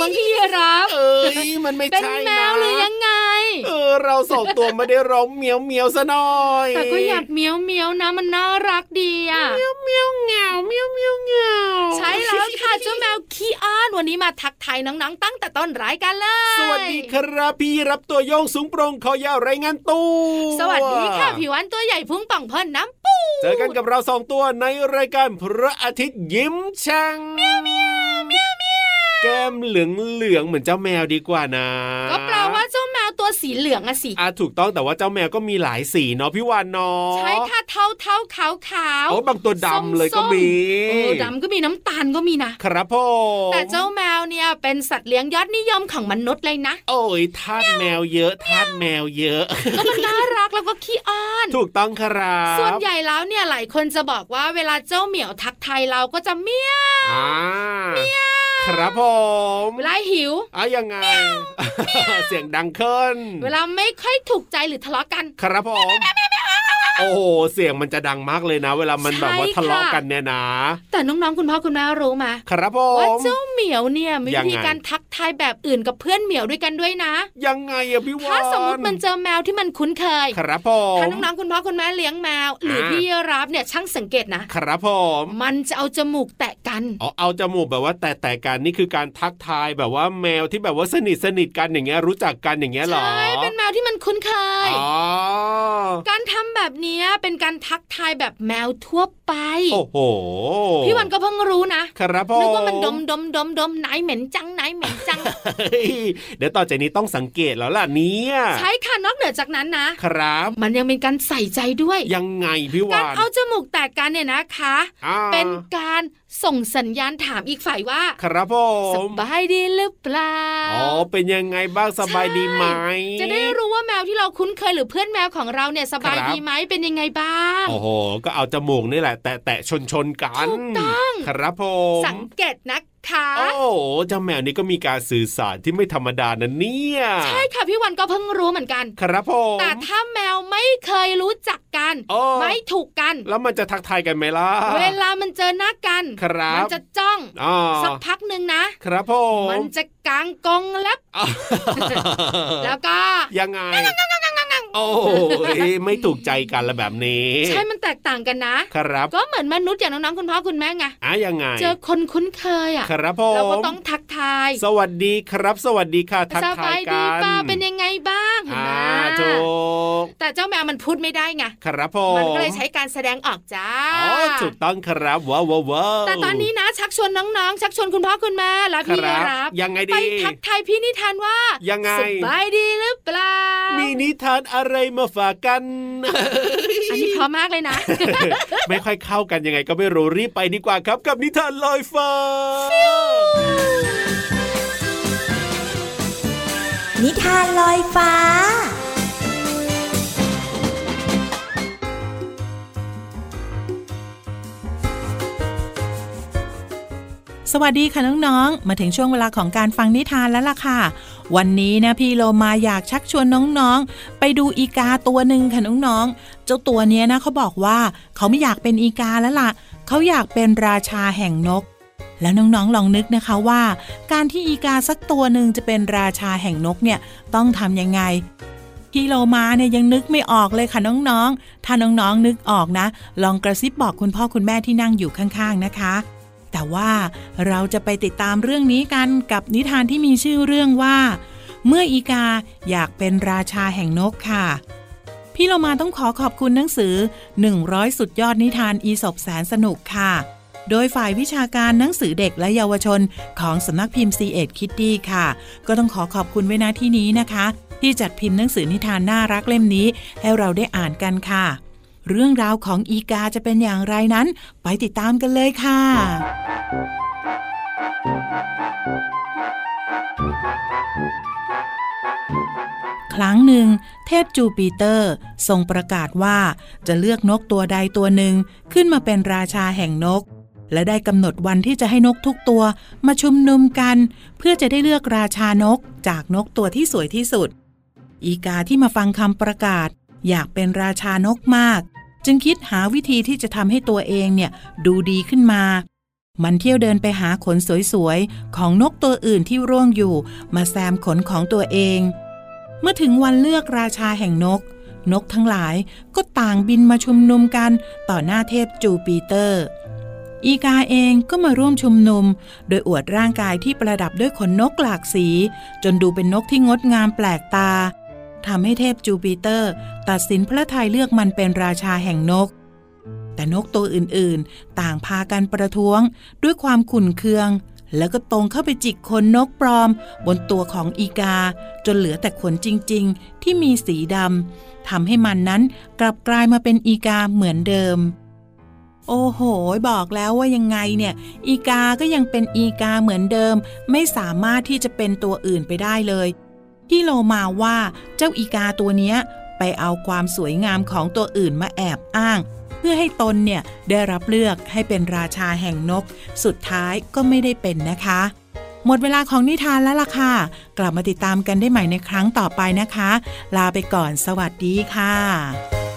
มันไม่ใช่นะเป็นแมวหรือยังไง เออเราสองตัวไม่ได้ร้องเมียวเมียวซะหน่อยแต่ก็อยากเมียวเมียวนะมันน่ารักดีอะเมียวเมียวเงาเมียวเมียวเงาใช่แล้วค่ะเจ้าแมวขี้อ้อนวันนี้มาทักทายน้องๆตั้งแต่ต้นรายการเลยสวัสดีครับพี่รับตัวโยงสูงโปร่งคอยาวรายงานตู้สวัสดีค่ะผิววันตัวใหญ่พุ่งป่องพ่นน้ำปูเจอกันกับเราสองตัวในรายการพระอาทิตย์ยิ้มช่างเมียวเมียวเมียวเมียวแก้ม เหลืองเหลืองเหมือนเจ้าแมวดีกว่านะ ก็แปลว่าเจ้าแมวตัวสีเหลืองอะสิอะถูกต้องแต่ว่าเจ้าแมวก็มีหลายสีเนาะพี่วานเนาะใช่ค่ะเทาเทาขาวขาวโอ้บางตัวดำเลยก็มีโอ้ดำก็มีน้ำตาลก็มีนะครับพ่อแต่เจ้าแมวเนี่ยเป็นสัตว์เลี้ยงยอดนิยมของมนุษย์เลยนะ โอ้ยทาสแมวเยอะทาสแมวเยอะก็มันน่ารักแล้วก็ขี้อ้อนถูกต้องครับส่วนใหญ่แล้วเนี่ยหลายคนจะบอกว่าเวลาเจ้าเหมียวทักทายเราก็จะเมี้ยวเมี้ยว ครับผมเวลาหิวอะยังไง เสียงดังขึ้น เวลาไม่ค่อยถูกใจหรือทะเลาะกัน ครับผม โอ้โหเสียงมันจะดังมากเลยนะ เวลามันแบบว่าทะเลาะกันเนี่ยนะ แต่น้องๆคุณพ่อคุณแม่รู้ไหมครับผมว่าเจ้าเหมียวเนี่ยมีวิธีการทักทายแบบอื่นกับเพื่อนเหมียวด้วยกันด้วยนะ ยังไงอะพี่วานถ้าสมมติมันเจอแมวที่มันคุ้นเคย ครับผมถ้าน้องๆคุณพ่อคุณแม่เลี้ยงแมว หรือพี่รับเนี่ยช่างสังเกตนะ ครับผมมันจะเอาจมูกแตะกันอ๋อเอาจมูกแบบว่าแตะแตะกันนี่คือการทักทายแบบว่าแมวที่แบบว่าสนิทสนิทกันอย่างเงี้ยรู้จักกันอย่างเงี้ยหรอใช่เป็นแมวที่มันคุ้นเคยอ๋อการทำแบบนี้เป็นการทักทายแบบแมวทั่วไป โอ้โห พี่วันก็เพิ่งรู้นะครับพ่อนึกว่ามันดมดมดมดมไหนเหม็นจังไหนเหม็นจัง เดี๋ยวต่อจากนี้ต้องสังเกตแล้วล่ะเนี่ยใช่ค่ะนอกเหนือจากนั้นนะ ครับ มันยังเป็นการใส่ใจด้วย ยังไงพี่วานการเอาจมูกแตกกันเนี่ยนะคะ เป็นการ ส่งสัญญาณถามอีกฝ่ายว่า ครับผมสบายดีหรือเปล่า อ๋อ เป็นยังไงบ้างสบายดีไหม จะได้รู้ว่าแมวที่เราคุ้นเคยหรือเพื่อนแมวของเราเนี่ยสบายดีไหมเป็นยังไงบ้าง โอ้โห ก็เอาจมูกนี่แหละ แตะแตะชนชนกัน ถูกต้อง ครับผม สังเกตนะ คะโอ้เจ้าแมวนี่ก็มีการสื่อสารที่ไม่ธรรมดานะเนี่ย ใช่ค่ะพี่วันก็เพิ่งรู้เหมือนกัน ครับผมแต่ถ้าแมวไม่เคยรู้จักกัน ไม่ถูกกัน แล้วมันจะทักทายกันไหมล่ะ เวลามันเจอหน้ากัน ครับ มันจะจ้องสักพักหนึ่งนะ ครับผมมันจะกางกองเล็บแล้วก็ ยังไงโอ้ยไม่ถูกใจกันละแบบนี้ ใช่มันแตกต่างกันนะ ครับ ก็เหมือนมนุษย์อย่างน้องๆคุณพ่อคุณแม่ไงอะยังไง เจอคนคุ้นเคยอะครับผมเราก็ต้องทักทาย สวัสดีครับ สวัสดีค่ะทักทายกันสบายดีป้าเป็นยังไงบ้างอ่าถูกแต่เจ้าแมวมันพูดไม่ได้ไงครับผมมันก็เลยใช้การแสดงออกจ้าอ๋อถูกต้องครับว้าวว้าวแต่ตอนนี้นะชักชวนน้องๆชักชวนคุณพ่อคุณแม่และพี่รับยังไงดีไปทักทายพี่นิทานว่ายังไงสบายดีหรือเปล่า มีนิทานอะไรมาฝากกัน อันนี้พอมากเลยนะ ไม่ค่อยเข้ากันยังไงก็ไม่รู้รีบไปดีกว่าครับ กับนิทานลอยฟ้า นิทานลอยฟ้าสวัสดีค่ะน้องๆ มาถึงช่วงเวลาของการฟังนิทานแล้วล่ะค่ะ วันนี้นะพี่โลมาอยากชักชวนน้องๆ ไปดูอีกาตัวหนึ่งค่ะน้องๆ เจ้าตัวนี้นะเขาบอกว่าเขาไม่อยากเป็นอีกาแล้วล่ะ เขาอยากเป็นราชาแห่งนก แล้วน้องๆลองนึกนะคะว่า การที่อีกาสักตัวหนึ่งจะเป็นราชาแห่งนกเนี่ยต้องทำยังไงพี่โลมาเนี่ยยังนึกไม่ออกเลยค่ะน้องๆ ถ้าน้องๆนึกออกนะ ลองกระซิบบอกคุณพ่อคุณแม่ที่นั่งอยู่ข้างๆนะคะ แต่ว่าเราจะไปติดตามเรื่องนี้กันกับนิทานที่มีชื่อเรื่องว่า เมื่ออีกาอยากเป็นราชาแห่งนกค่ะ พี่เรามาต้องขอขอบคุณหนังสือ 100 สุดยอดนิทานอีสบแสนสนุกค่ะ โดยฝ่ายวิชาการหนังสือเด็กและเยาวชนของสำนักพิมพ์ c ีเอ็ดคิตตี้ค่ะ ก็ต้องขอขอบคุณไว้ณที่นี้นะคะ ที่จัดพิมพ์หนังสือนิทานน่ารักเล่มนี้ ให้เราได้อ่านกันค่ะ เรื่องราวของอีกาจะเป็นอย่างไรนั้น ไปติดตามกันเลยค่ะ ครั้งหนึ่ง เทพจูปิเตอร์ทรงประกาศว่าจะเลือกนกตัวใดตัวหนึ่งขึ้นมาเป็นราชาแห่งนก และได้กำหนดวันที่จะให้นกทุกตัวมาชุมนุมกัน เพื่อจะได้เลือกราชานกจากนกตัวที่สวยที่สุด อีกาที่มาฟังคำประกาศ อยากเป็นราชานกมาก จึงคิดหาวิธีที่จะทำให้ตัวเองเนี่ยดูดีขึ้นมา มันเที่ยวเดินไปหาขนสวยๆ ของนกตัวอื่นที่ร่วงอยู่ มาแซมขนของตัวเอง เมื่อถึงวันเลือกราชาแห่งนก นกทั้งหลายก็ต่างบินมาชุมนุมกันต่อหน้าเทพจูปิเตอร์อีกาเองก็มาร่วมชุมนุม โดยอวดร่างกายที่ประดับด้วยขนนกหลากสี จนดูเป็นนกที่งดงามแปลกตา ทำให้เทพจูปิเตอร์ ตัดสินพระทัยเลือกมันเป็นราชาแห่งนก แต่นกตัวอื่นๆ ต่างพากันประท้วงด้วยความขุ่นเคือง แล้วก็ตรงเข้าไปจิกขนนกปลอม บนตัวของอีกา จนเหลือแต่ขนจริง ๆ ที่มีสีดำทำให้มันนั้นกลับกลายมาเป็นอีกาเหมือนเดิมโอ้โห บอกแล้วว่ายังไงเนี่ย อีกาก็ยังเป็นอีกาเหมือนเดิม ไม่สามารถที่จะเป็นตัวอื่นไปได้เลย ที่โลมาว่าเจ้าอีกาตัวเนี้ยไปเอาความสวยงามของตัวอื่นมาแอบอ้าง เพื่อให้ตนเนี่ยได้รับเลือกให้เป็นราชาแห่งนก สุดท้ายก็ไม่ได้เป็นนะคะ หมดเวลาของนิทานแล้วล่ะค่ะ กลับมาติดตามกันได้ใหม่ในครั้งต่อไปนะคะ ลาไปก่อนสวัสดีค่ะ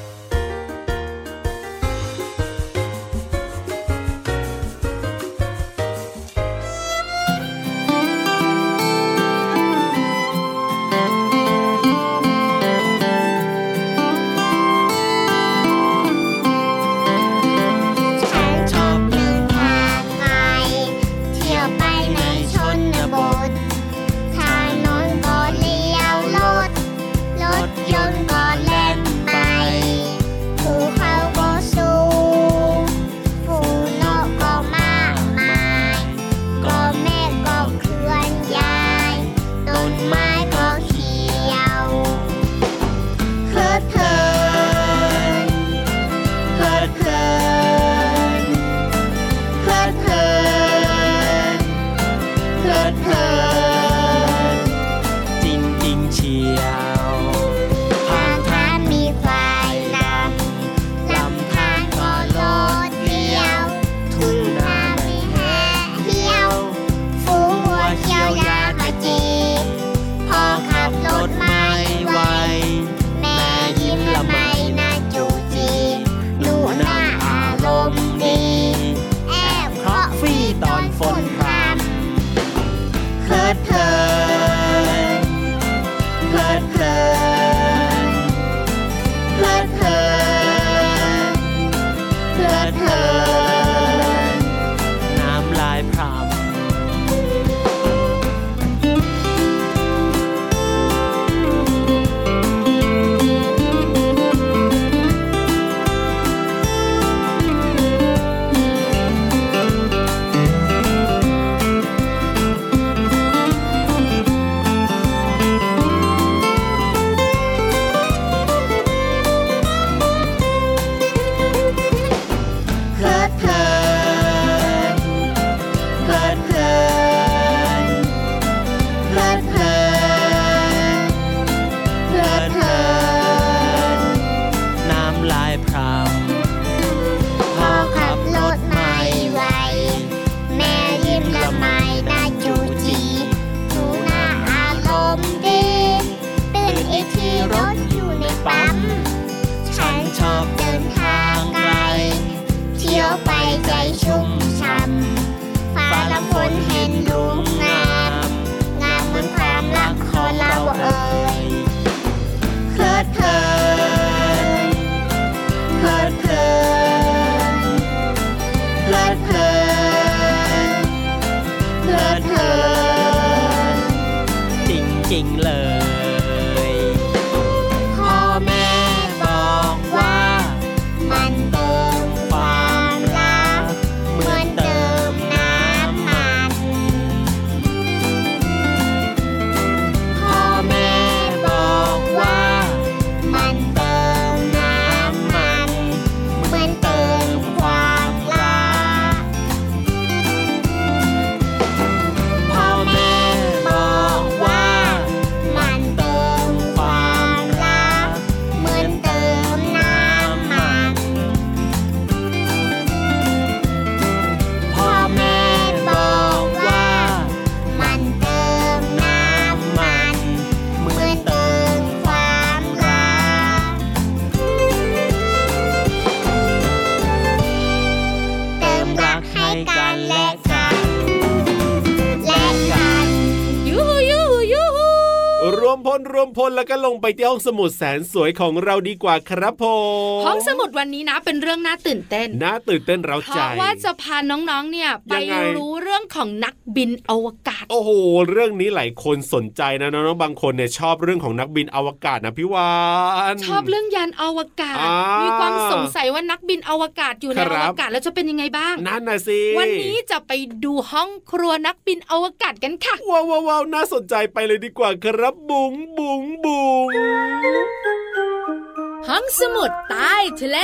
เพลิดเพลินจริงๆเลย รวมพลรวมพลแล้วก็ลงไปที่ห้องสมุดแสนสวยของเราดีกว่าครับผมห้องสมุดวันนี้นะ เป็นเรื่องน่าตื่นเต้นน่าตื่นเต้นเราเพใจราะว่าจะพาน้องๆเนี่ยไปยังไงรู้เรื่องของนักบินอวกาศ โอ้โหเรื่องนี้หลายคนสนใจนะน้องๆบางคนเนี่ยชอบเรื่องของนักบินอวกาศนะพี่วานชอบเรื่องยานอวกาศอ่ามีมีความสงสัยว่านักบินอวกาศอยู่ในครัอบวกาศแล้วจะเป็นยังไงบ้างนั่นนะสิวันนี้จะไปดูห้องครัวนักบินอวกาศกันค่ะว้าวว้าวว้าวน่าสนใจไปเลยดีกว่าครับบุ๋งบุ๋งบุ๋งห้องสมุดใต้ทะเล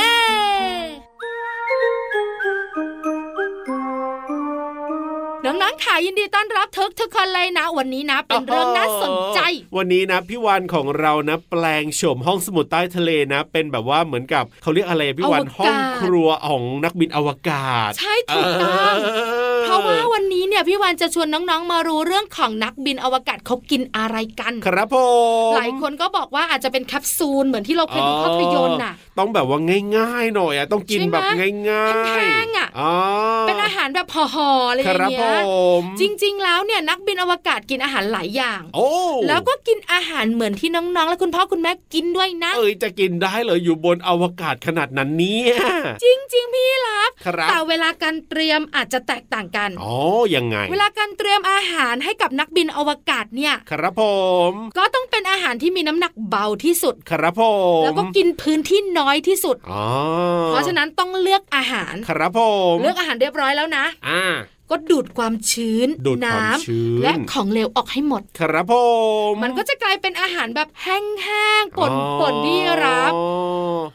น้องๆค่ะยินดีต้อนรับทุกทุกๆคนเลยนะ วันนี้นะ เป็นเรื่องน่าสนใจ วันนี้นะพี่วานของเรานะ แปลงโฉมห้องสมุดใต้ทะเลนะ เป็นแบบว่าเหมือนกับเขาเรียกอะไรอะพี่วานอวกาศห้องครัวของนักบินอวกาศ ใช่ถูกต้องออ เพราะว่าวันนี้เนี่ยพี่วานจะชวนน้องๆมารู้เรื่องของนักบินอวกาศเขากินอะไรกัน ครับผมหลายคนก็บอกว่าอาจจะเป็นแคปซูลเหมือนที่เราเคยดูภาพยนตร์น่ะ ต้องแบบว่าง่ายๆหน่อยอะต้องกินใช่ไหมแบบง่ายๆแห้งๆอะอ๋อเป็นอาหารแบบห่อๆอะไรอคย่างรับเงี้ผยมจริง ๆ แล้วเนี่ยนักบินอวกาศกินอาหารหลายอย่างโอ้แล้วก็กินอาหารเหมือนที่น้องๆ และคุณพ่อคุณแม่กินด้วยนะ เอ้ยจะกินได้เลยอยู่บนอวกาศขนาดนั้นเนี่ยจริง ๆ พี่รับครับแต่เวลาการเตรียมอาจจะแตกต่างกันอ๋อยังไง เวลาการเตรียมอาหารให้กับนักบินอวกาศเนี่ย ครับผม ก็ต้องเป็นอาหารที่มีน้ำหนักเบาที่สุด ครับผมแล้วก็กินพื้นที่น้อยที่สุดอ๋อเพราะฉะนั้นต้องเลือกอาหาร ครับผม เลือกอาหารเรียบร้อยแล้วนะ อ่า ก็ดูดความชื้นดูดความน้ำชื้นและของเหลวออกให้หมด ครับผมมันก็จะกลายเป็นอาหารแบบแห้งๆป่นอ๋อป่นที่รับ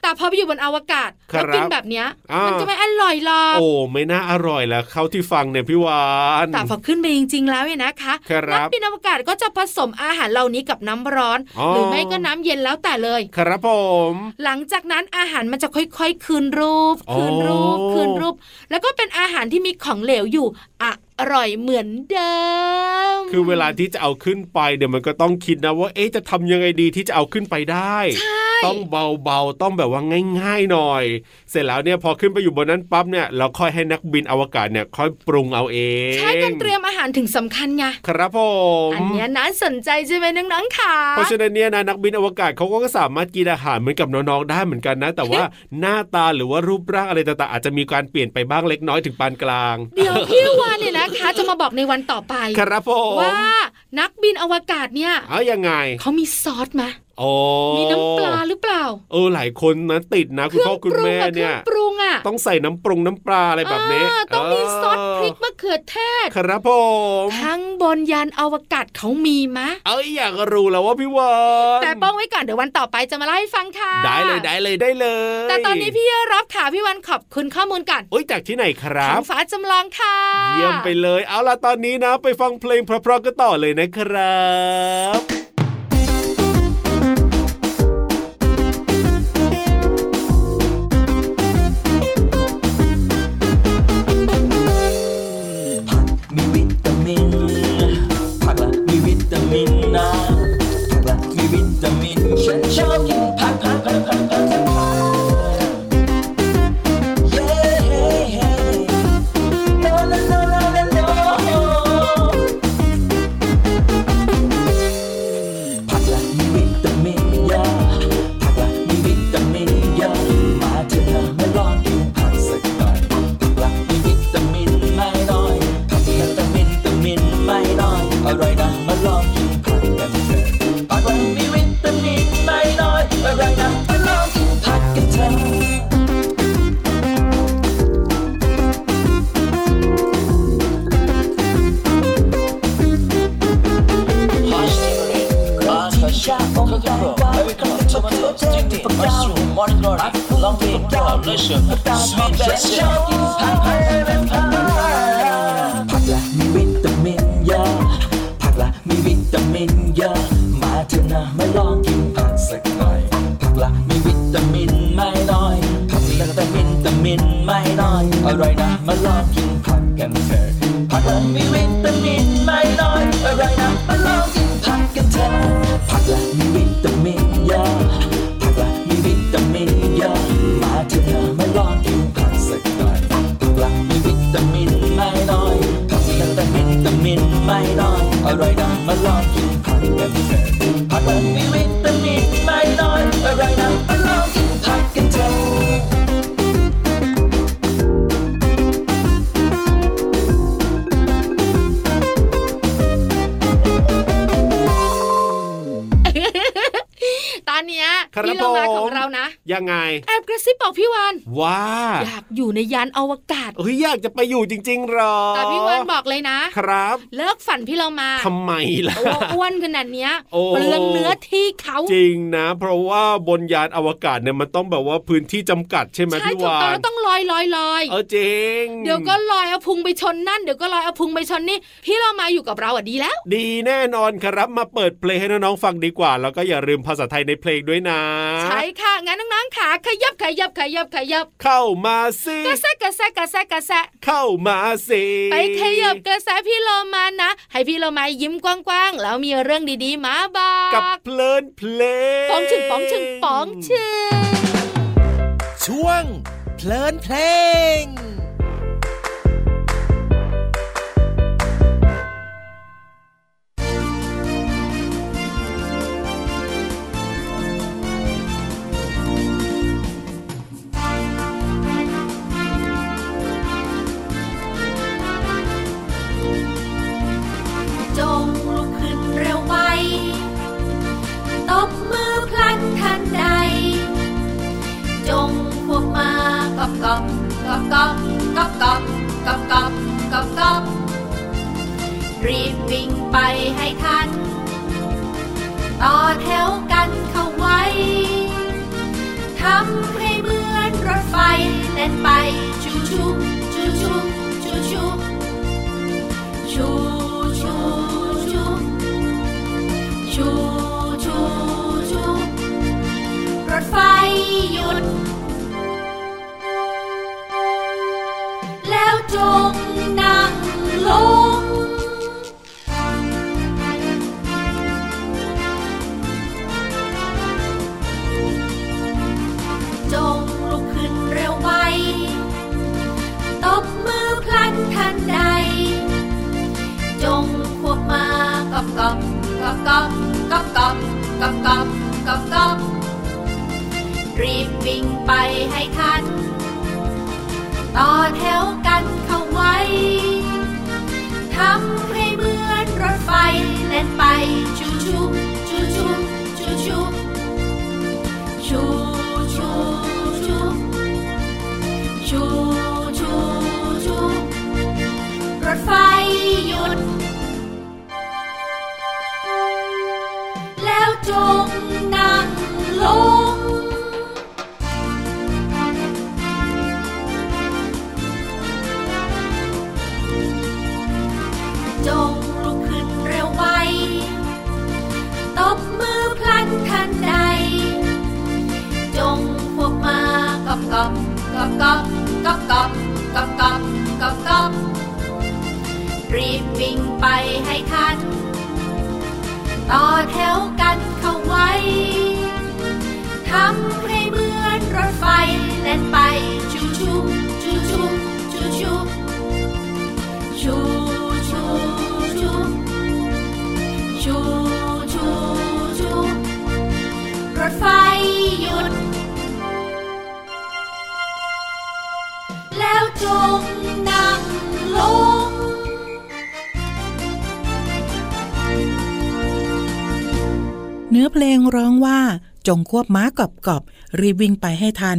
แต่พอไปอยู่บนอวกาศครับแล้วกินแบบเนี้ยมันจะไม่อร่อยหรอกโอ้ไม่น่าอร่อยแล้วเข้าที่ฟังเนี่ยพี่วานแต่พอขึ้นไปจริง ๆ แล้วเนี่ยนะคะครับนับินอวกาศก็จะผสมอาหารเหล่านี้กับน้ำร้อนอ๋อหรือไม่ก็น้ำเย็นแล้วแต่เลย ครับผม หลังจากนั้นอาหารมันจะค่อยๆคืนรูปอ๋อคืนรูปคืนรูป แล้วก็เป็นอาหารที่มีของเหลวอยู่ a อร่อยเหมือนเดิม คือเวลาที่จะเอาขึ้นไปเดี๋ยวมันก็ต้องคิดนะว่าเอ๊ะจะทำยังไงดีที่จะเอาขึ้นไปได้ใช่ต้องเบาๆ ต้องแบบว่าง่ายๆหน่อย เสร็จแล้วเนี่ยพอขึ้นไปอยู่บนนั้นปั๊บเนี่ยเราค่อยให้นักบินอวกาศเนี่ยค่อยปรุงเอาเอง ใช่การเตรียมอาหารถึงสำคัญไงครับผมอันเนี้ยน่าสนใจใช่ไหมน้องๆค่ะ เพราะฉะนั้นเนี่ยนะนักบินอวกาศเขาก็สามารถกินอาหารเหมือนกับน้องๆได้เหมือนกันนะ แต่ว่าหน้าตาหรือว่ารูปร่างอะไรต่างๆอาจจะมีการเปลี่ยนไปบ้างเล็กน้อยถึงปานกลาง เดี๋ยวพี่วานเนี่ยนะคะจะมาบอกในวันต่อไปครับผมว่านักบินอวกาศเนี่ยเอายังไงเขามีซอสไหมโอ้ มีน้ำปลาหรือเปล่า เออหลายคนนะติดนะคุณพ่อคุณแม่อะเนี่ยเครื่องปรุงอะต้องใส่น้ำปรุงน้ำปลาอะไรแบบนี้อ่าต้องมีซอสพริกมะเขือเทศ ครับผมข้างบนยานอวกาศเขามีมะ เอ้ยอยากรู้แล้วว่าพี่วานแต่ป้องไว้ก่อนเดี๋ยววันต่อไปจะมาเล่าให้ฟังค่ะ ได้เลยได้เลยได้เลย แต่ตอนนี้พี่รับค่ะพี่วันขอบคุณข้อมูลก่อนโอ้ยจากที่ไหนครัท้บองฟ้าจำลองค่ะ เยี่ยมไปเลย เอาล่ะตอนนี้นะ ไปฟังเพลงเพราะๆกันต่อเลยนะครับ alright ยังไงแอบกระซิบบอกพี่วานว่าอยากอยู่ในยานอวกาศเฮ้ยอยากจะไปอยู่จริงๆหรอแต่พี่วานบอกเลยนะ ครับ เลิกฝันพี่เรามาทำไมล่ะตัวอ้วนขนาดเนี้ยโอ้เปลืองเนื้อที่เขาจริงนะ เพราะว่าบนยานอวกาศเนี่ยมันต้องแบบว่าพื้นที่จำกัดใช่ไหมใช่พี่ถูกวาต้องนแล้วต้องลอยลอยลอยเออจริง เดี๋ยวก็ลอยเอาพุงไปชนนั่นเดี๋ยวก็ลอยเอาพุงไปชนนี่พี่เรามาอยู่กับเราอะดีแล้ว ดีแน่นอนครับมาเปิดเพลงให้น้องๆฟังดีกว่า แล้วก็อย่าลืมภาษาไทยในเพลงด้วยนะ ใช่ค่ะงั้นน้องๆขาขยับขยับขยับขยับ เข้ามาสิกระแซะกระแซะกระแซะกระแซะเข้ามาสิไปขยับกระแสพี่โลมานะ ให้พี่โลมายิ้มกว้างๆแล้วมีเรื่องดีๆมาบอกกับเพลินเพลงป๋องชึงป๋องชึงป๋องชึงช่วงเพลินเพลง กอบกอบกอบกอบกอบกอบกอบกอบกอบกอบรีบวิ่งไปให้ทัน ต่อแถวกันเข้าไว้ทำให้เหมือนรถไฟแล่นไปชูชูชูชูชูชูชูชูชูชูชูชูรถไฟหยุด จงนั่งลง จงลุกขึ้นเร็วไว ตบมือพลันทันใด จงควบมากอบกอบกอบกอบกอบกอบกอบกอบกอบกอบรีบวิ่งไปให้ทัน ต่อแถวกันเข้าไว้ ทำให้เหมือนรถไฟแล่นไปชูชูชูชูชูชูชูชูชูชูชูชูรถไฟหยุด แล้วจงนั่งลง เพลงร้องว่า จงควบม้ากอบกอบรีบวิ่งไปให้ทัน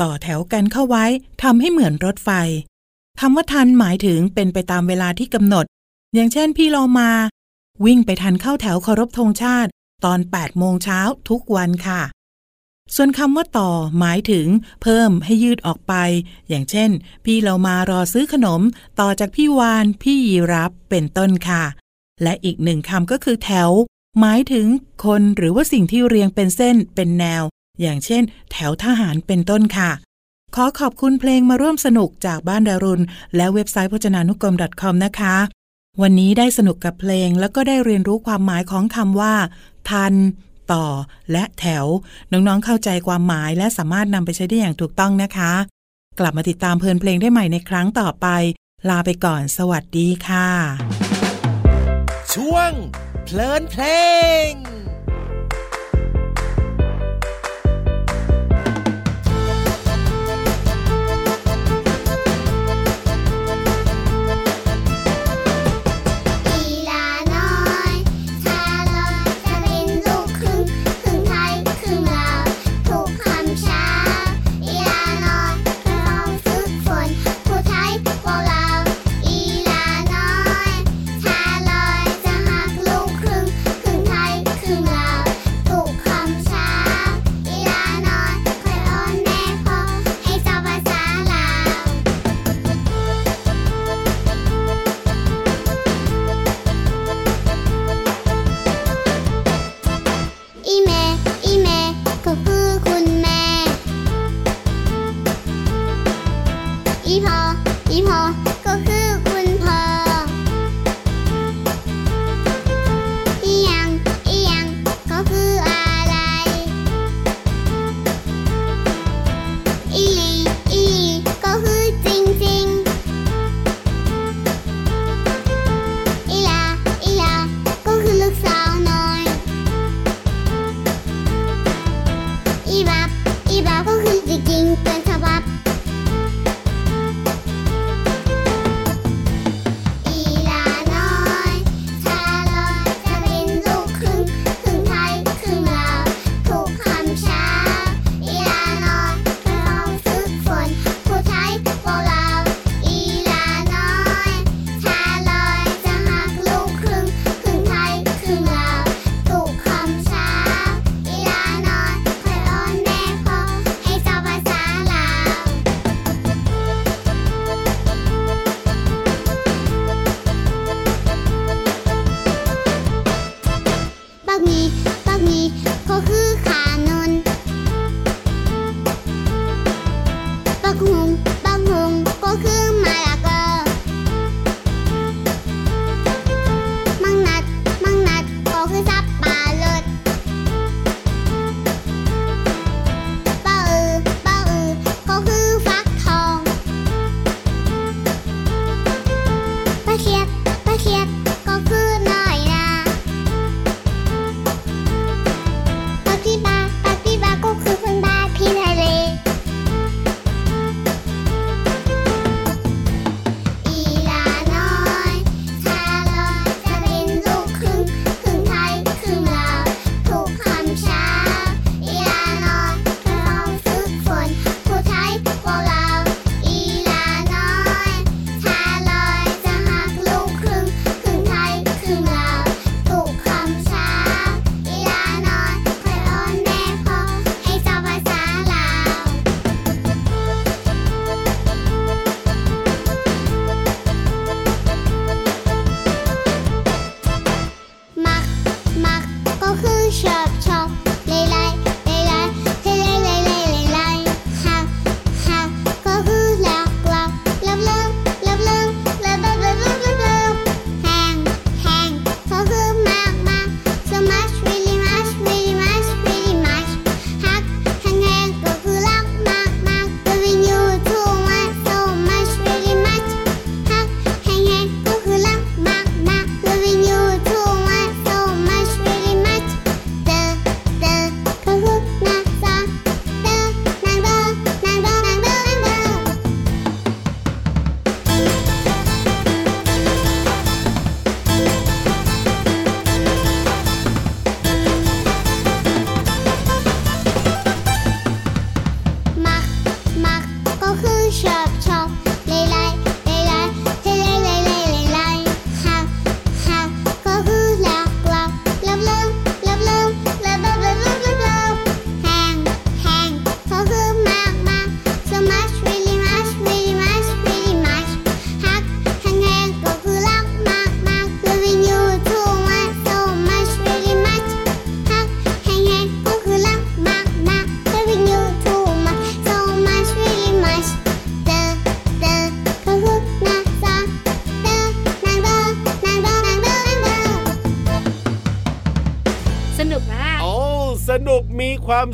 ต่อแถวกันเข้าไว้ทำให้เหมือนรถไฟคำว่าทันหมายถึงเป็นไปตามเวลาที่กำหนด อย่างเช่นพี่โลมา วิ่งไปทันเข้าแถวเคารพธงชาติ ตอน 8 โมงเช้าทุกวันค่ะ ส่วนคำว่าต่อหมายถึง เพิ่มให้ยืดออกไป อย่างเช่น พี่เรามารอซื้อขนม ต่อจากพี่วาน พี่ยีรับเป็นต้นค่ะ และอีกหนึ่งคำก็คือแถว หมายถึงคนหรือว่าสิ่งที่เรียงเป็นเส้นเป็นแนว อย่างเช่น แถวทหารเป็นต้นค่ะ ขอขอบคุณเพลงมาร่วมสนุกจากบ้านดารุณ และเว็บไซต์พจนานุกรม .com นะคะ วันนี้ได้สนุกกับเพลงแล้วก็ได้เรียนรู้ความหมายของคำว่า ทัน ต่อ และแถว น้องๆเข้าใจความหมายและสามารถนำไปใช้ได้อย่างถูกต้องนะคะ กลับมาติดตามเพลินเพลงได้ใหม่ในครั้งต่อไป ลาไปก่อน สวัสดีค่ะ ช่วง เพลินเพลง 一炮，一炮。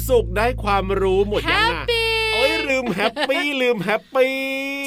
สุขได้ความรู้หมดแฮยังปอะปี้โอ้ยลืมแฮปปี้ลืมแฮปปี้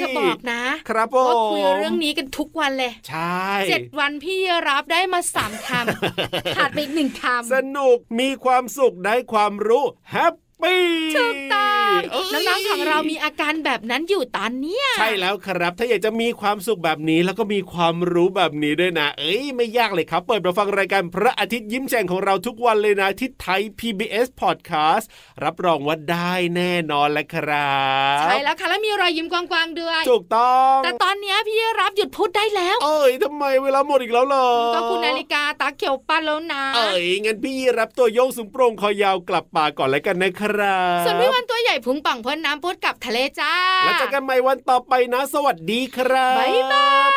จะบอกนะ ครับผมว่าคุยเรื่องนี้กันทุกวันเลย ใช่เจ็ดวันพี่รับได้มาสามคำขาดไปอีกหนึ่งคำสนุกมีความสุขได้ความรู้แฮป ปี้ถูกต้องเอ้ยน้องๆของเรามีอาการแบบนั้นอยู่ตอนเนี้ยใช่แล้วครับ ถ้าอยากจะมีความสุขแบบนี้แล้วก็มีความรู้แบบนี้ด้วยนะ เอ้ยไม่ยากเลยครับ เปิดมาฟังรายการพระอาทิตย์ยิ้มแฉ่งของเราทุกวันเลยนะที่ไทย PBS Podcast รับรองว่าได้แน่นอนแหละครับใช่แล้วค่ะแล้วมีรอยยิ้มกว้างๆด้วยถูกต้อง แต่ตอนเนี้ยพี่รับหยุดพูดได้แล้ว เอ้ยทำไมเวลาหมดอีกแล้วเหรอก็คุณนาฬิกาตาเขียวปั้นแล้วนะเอ้ยงั้นพี่รับตัวโยงสูงโปร่งคอยาวกลับป่าก่อนแล้วกันนะครับส่วนพี่วันตัวใหญ่พุงป่องพ้นน้ำพุดกับทะเลจ้า แล้วเจอกันใหม่วันต่อไปนะ สวัสดีครับบ๊ายบาย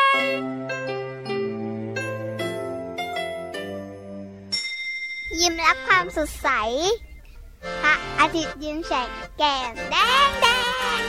ยิ้มรับความสดใสพระอาทิตย์ยิ้มแฉกแก้มแดงแดง